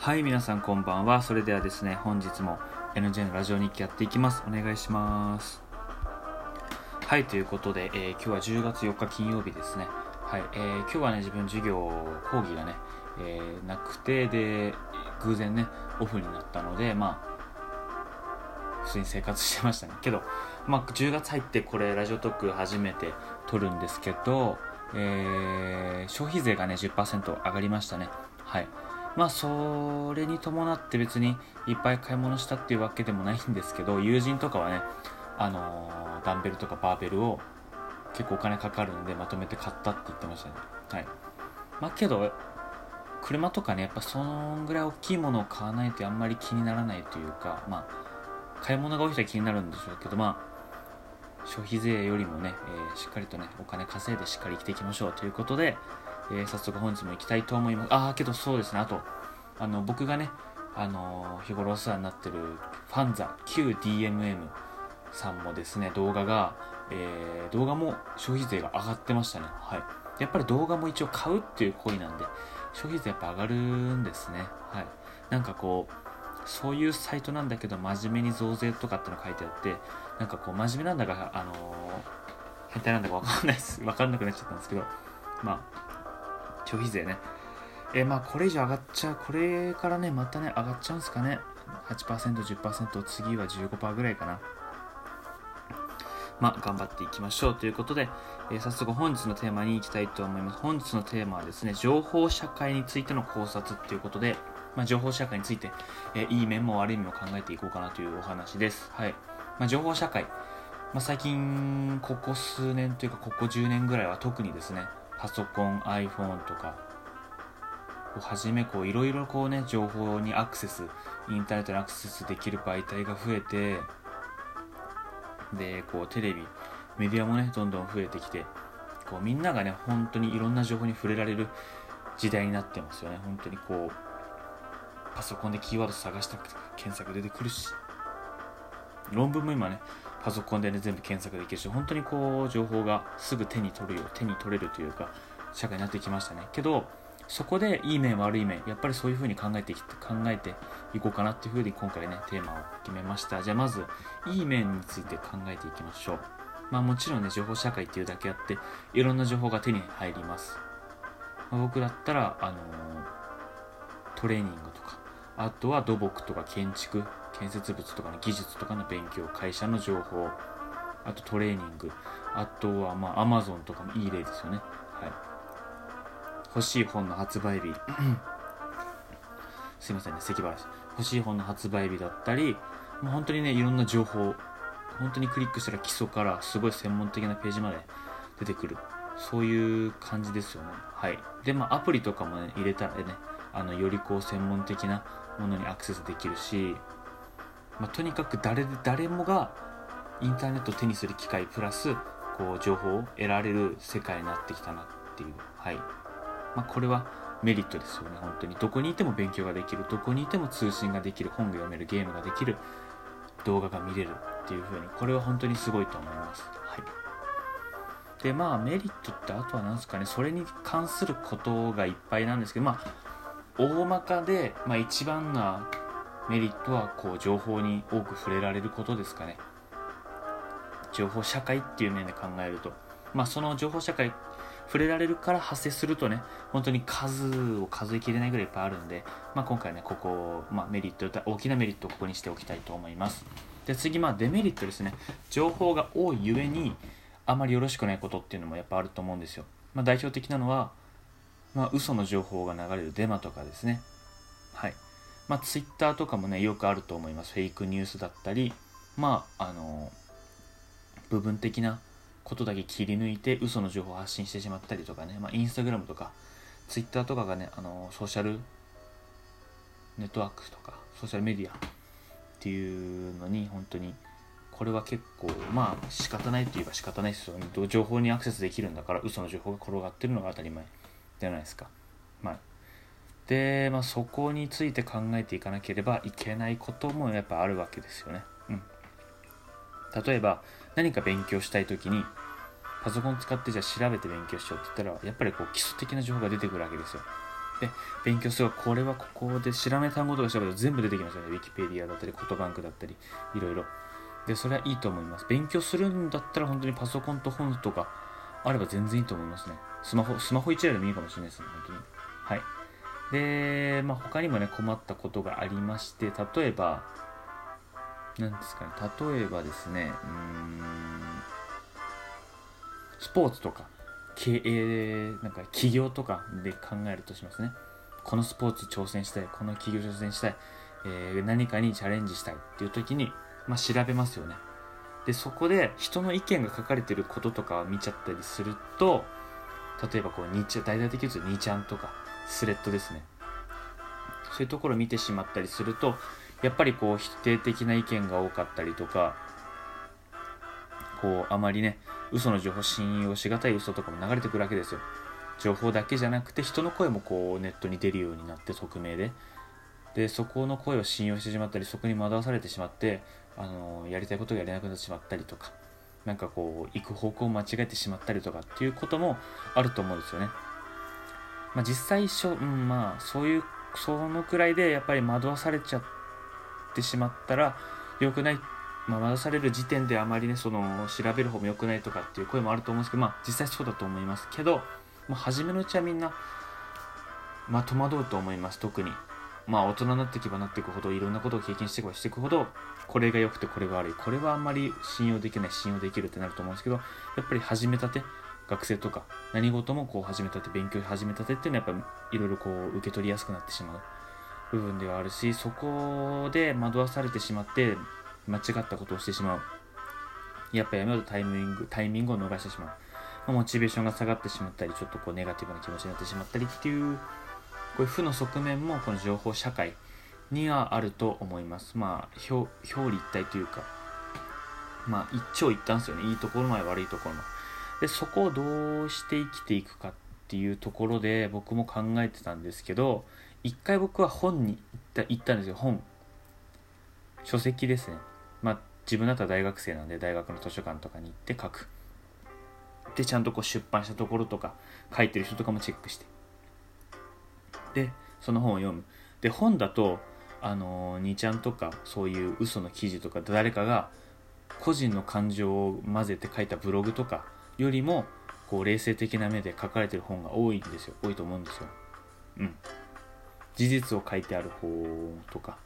はい皆さんこんばんは。それではですね本日も NJ のラジオ日記やっていきます。お願いします。はいということで、えー、今日は10月4日金曜日ですね。はい、えー、今日はね自分授業講義がね、えー、なくてで偶然ねオフになったのでまあ普通に生活してましたね。けどまあ10月入ってこれラジオトーク初めて撮るんですけどえー、消費税がね10%上がりましたね。はい。まあそれに伴って別にいっぱい買い物したっていうわけでもないんですけど友人とかはねあのー、ダンベルとかバーベルを結構お金かかるんでまとめて買ったって言ってましたね。はい。まあけど車とかねやっぱそんぐらい大きいものを買わないとあんまり気にならないというかまあ買い物が多い人は気になるんでしょうけどまあ消費税よりもね、えー、しっかりとねお金稼いでしっかり生きていきましょうということで、えー、早速本日も行きたいと思います。ああ、けどそうですね、あと、あの、僕がね、あのー、日頃お世話になってるファンザ QDMM さんもですね、動画が、えー、動画も消費税が上がってましたね。はい。やっぱり動画も一応買うっていう行為なんで、消費税やっぱ上がるんですね。はい。なんかこう、そういうサイトなんだけど、真面目に増税とかっての書いてあって、なんかこう、真面目なんだか、あのー、変態なんだかわかんないです。わかんなくなっちゃったんですけど、まあ、消費税ね。えー、まあこれ以上上がっちゃう、これからね、またね、上がっちゃうんですかね。8%、10%、次は15%ぐらいかな。まあ、頑張っていきましょうということで、えー、早速本日のテーマに行きたいと思います。本日のテーマはですね、情報社会についての考察ということで、まあ、情報社会について、えー、いい面も悪い面を考えていこうかなというお話です。はい。まあ、情報社会、まあ、最近、ここ数年というか、ここ10年ぐらいは特にですね、パソコン iPhone とかをはじめこういろいろこうね情報にアクセスインターネットにアクセスできる媒体が増えてでこうテレビメディアもねどんどん増えてきてこうみんながね本当にいろんな情報に触れられる時代になってますよね。本当にこうパソコンでキーワード探したくて検索出てくるし。論文も今ねパソコンでね全部検索できるし本当にこう情報がすぐ手に取るよ手に取れるというか社会になってきましたね。けどそこでいい面悪い面やっぱりそういう風に考えてきて考えていこうかなっていう風に今回ねテーマを決めました。じゃあまずいい面について考えていきましょう。まあもちろんね情報社会っていうだけあっていろんな情報が手に入ります、まあ、僕だったらあのー、トレーニングとかあとは土木とか建築建設物とかの技術とかの勉強会社の情報あとトレーニングあとはまあアマゾンとかもいい例ですよね。はい。欲しい本の発売日。すいませんね咳払い欲しい本の発売日だったりもう本当にねいろんな情報本当にクリックしたら基礎からすごい専門的なページまで出てくる。そういう感じですよね。はい。でまあアプリとかもね入れたらねあのよりこう専門的なものにアクセスできるしまあ、とにかく誰誰もがインターネットを手にする機会プラスこう情報を得られる世界になってきたなっていう、はい。まあ、これはメリットですよね本当に。どこにいても勉強ができる。どこにいても通信ができる。本が読めるゲームができる。動画が見れるっていう風に。これは本当にすごいと思います、はい、でまあメリットってあとは何ですかね。それに関することがいっぱいなんですけどまあ大まかで、まあ、一番なメリットはこう情報に多く触れられることですかね。情報社会っていう面で考えると。まあその情報社会触れられるから発生するとね本当に数を数えきれないぐらいいっぱいあるんで、まあ、今回ねここ、まあ、メリット大きなメリットをここにしておきたいと思います。で次まあデメリットですね。情報が多いゆえにあまりよろしくないことっていうのもやっぱあると思うんですよ、まあ、代表的なのは、まあ、嘘の情報が流れるデマとかですね。はい。まあ、ツイッターとかもね、よくあると思います。フェイクニュースだったり、まあ、あの、部分的なことだけ切り抜いて嘘の情報を発信してしまったりとかね、まあ、インスタグラムとか、ツイッターとかがね、あの、ソーシャルネットワークとか、ソーシャルメディアっていうのに、本当に、これは結構、まあ、仕方ないといえば仕方ないですよね。情報にアクセスできるんだから、嘘の情報が転がってるのが当たり前じゃないですか。まあ、で、まあ、そこについて考えていかなければいけないこともやっぱあるわけですよね。うん。例えば、何か勉強したい時に、パソコン使ってじゃあ調べて勉強しようって言ったら、やっぱりこう基礎的な情報が出てくるわけですよ。で勉強するこれはここで知らない単語とか調べると全部出てきますよねウィキペディアだったりコトバンクだったりいろいろでそれはいいと思います勉強するんだったら本当にパソコンと本とかあれば全然いいと思いますねスマホスマホ1台でもいいかもしれないですね本当にはいで、まあ、他にもね困ったことがありまして例えば何ですかね例えばですねうんスポーツとか経営なんか企業とかで考えるとしますね。このスポーツ挑戦したいこの企業挑戦したい、えー、何かにチャレンジしたいっていう時に、まあ、調べますよね。でそこで人の意見が書かれてることとかを見ちゃったりすると例えばこう大々的に言うと2ちゃんとかスレッドですね。そういうところを見てしまったりするとやっぱりこう否定的な意見が多かったりとかこうあまりね嘘の情報信用しがたい嘘とかも流れてくるわけですよ。情報だけじゃなくて人の声もこうネットに出るようになって匿名で。でそこの声を信用してしまったりそこに惑わされてしまってあのやりたいことがやれなくなってしまったりとかなんかこう行く方向を間違えてしまったりとかっていうこともあると思うんですよね、まあ、実際しょ、うん、まあそういうそのくらいでやっぱり惑わされちゃってしまったら良くない。まあ、惑される時点であまりねその調べる方も良くないとかっていう声もあると思うんですけど、まあ、実際そうだと思いますけど、まあ、初めのうちはみんな、まあ、戸惑うと思います。特にまあ大人になっていけばなっていくほどいろんなことを経験していけばしていくほどこれが良くてこれが悪い。これはあんまり信用できない信用できるってなると思うんですけどやっぱり始めたて学生とか何事もこう始めたて勉強始めたてっていうのはやっぱいろいろこう受け取りやすくなってしまう部分ではあるしそこで惑わされてしまって間違ったことをしてしまう。やっぱやめようとタイミング、タイミングを逃してしまう。ま、モチベーションが下がってしまったり、ちょっとこうネガティブな気持ちになってしまったりっていう、こういう負の側面もこの情報社会にはあると思います。まあ、表表裏一体というか、まあ一長一短ですよね。いいところも悪いところも。で、そこをどうして生きていくかっていうところで僕も考えてたんですけど、一回僕は本に行った行ったんですよ、本。書籍ですね。まあ、自分だったら大学生なんで大学の図書館とかに行って書くでちゃんとこう出版したところとか書いてる人とかもチェックしてでその本を読むで本だとあの、2ちゃんとかそういう嘘の記事とか誰かが個人の感情を混ぜて書いたブログとかよりもこう冷静的な目で書かれてる本が多いんですよ。多いと思うんですよ。うん。事実を書いてある方とか。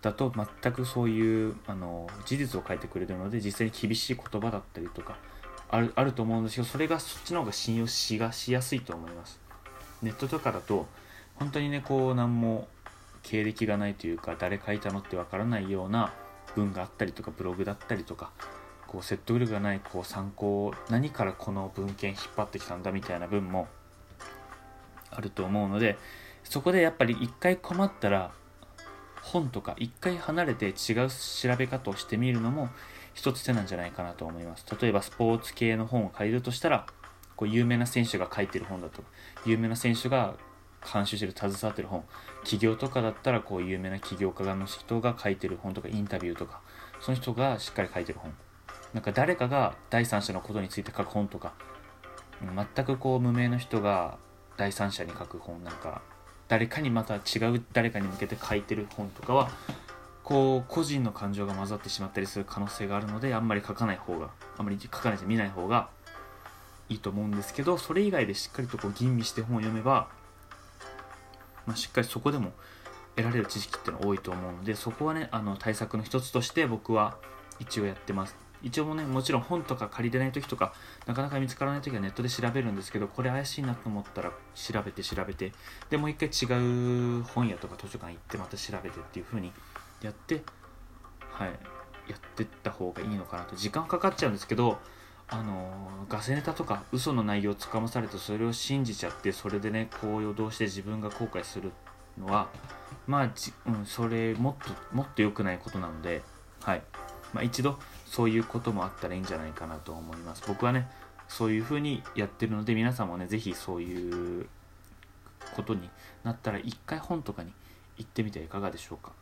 だと全くそういうあの事実を書いてくれるので実際に厳しい言葉だったりとかあるあると思うんですけどそれがそっちの方が信用しがしやすいと思います。ネットとかだと本当にねこう何も経歴がないというか誰書いたのってわからないような文があったりとかブログだったりとかこう説得力がないこう参考何からこの文献引っ張ってきたんだみたいな文もあると思うのでそこでやっぱり一回困ったら本とか一回離れて違う調べ方をしてみるのも一つ手なんじゃないかなと思います。例えばスポーツ系の本を借りるとしたら、こう有名な選手が書いてる本だとか、有名な選手が監修してる、携わってる本、企業とかだったらこう有名な起業家の人が書いてる本とかインタビューとか、その人がしっかり書いてる本。なんか誰かが第三者のことについて書く本とか、全くこう無名の人が第三者に書く本なんか。誰かにまた違う誰かに向けて書いてる本とかはこう個人の感情が混ざってしまったりする可能性があるのであんまり書かない方があんまり書かないで見ない方がいいと思うんですけどそれ以外でしっかりとこう吟味して本を読めば、まあ、しっかりそこでも得られる知識っていうのは多いと思うのでそこはねあの対策の一つとして僕は一応やってます。一応もねもちろん本とか借りれない時とかなかなか見つからない時はネットで調べるんですけどこれ怪しいなと思ったら調べて調べてでもう一回違う本屋とか図書館行ってまた調べてっていう風にやってはいやってった方がいいのかなと。時間かかっちゃうんですけどあのガセネタとか嘘の内容をつかまされてそれを信じちゃってそれでねこう予動して自分が後悔するのはまあ、うん、それもっともっと良くないことなのではい。まあ、一度そういうこともあったらいいんじゃないかなと思います。僕はねそういう風にやってるので皆さんもね是非そういうことになったら一回本とかに行ってみてはいかがでしょうか。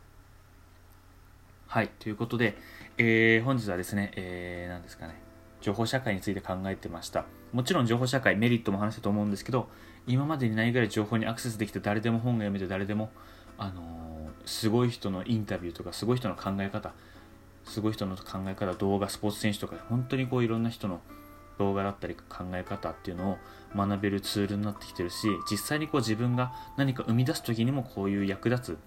はいということで、えー、本日はですね、えー、何ですかね情報社会について考えてました。もちろん情報社会メリットも話したと思うんですけど、今までにないぐらい情報にアクセスできて誰でも本が読めて誰でも、あのーすごい人のインタビューとかすごい人の考え方すごい人の考え方動画スポーツ選手とか本当にこういろんな人の動画だったり考え方っていうのを学べるツールになってきてるし実際にこう自分が何か生み出す時にもこういう役立つ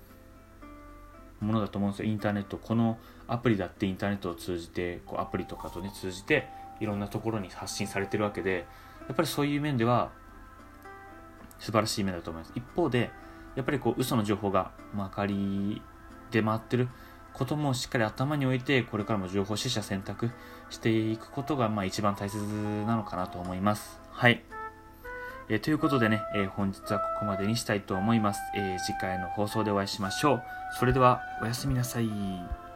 ものだと思うんですよ。インターネットこのアプリだってインターネットを通じてこうアプリとかとね通じていろんなところに発信されてるわけでやっぱりそういう面では素晴らしい面だと思います。一方でやっぱりこう嘘の情報がまかりで回ってることもしっかり頭に置いてこれからも情報取捨選択していくことがまあ一番大切なのかなと思います。はい。えー、ということでね、えー、本日はここまでにしたいと思います、えー、次回の放送でお会いしましょう。それではおやすみなさい。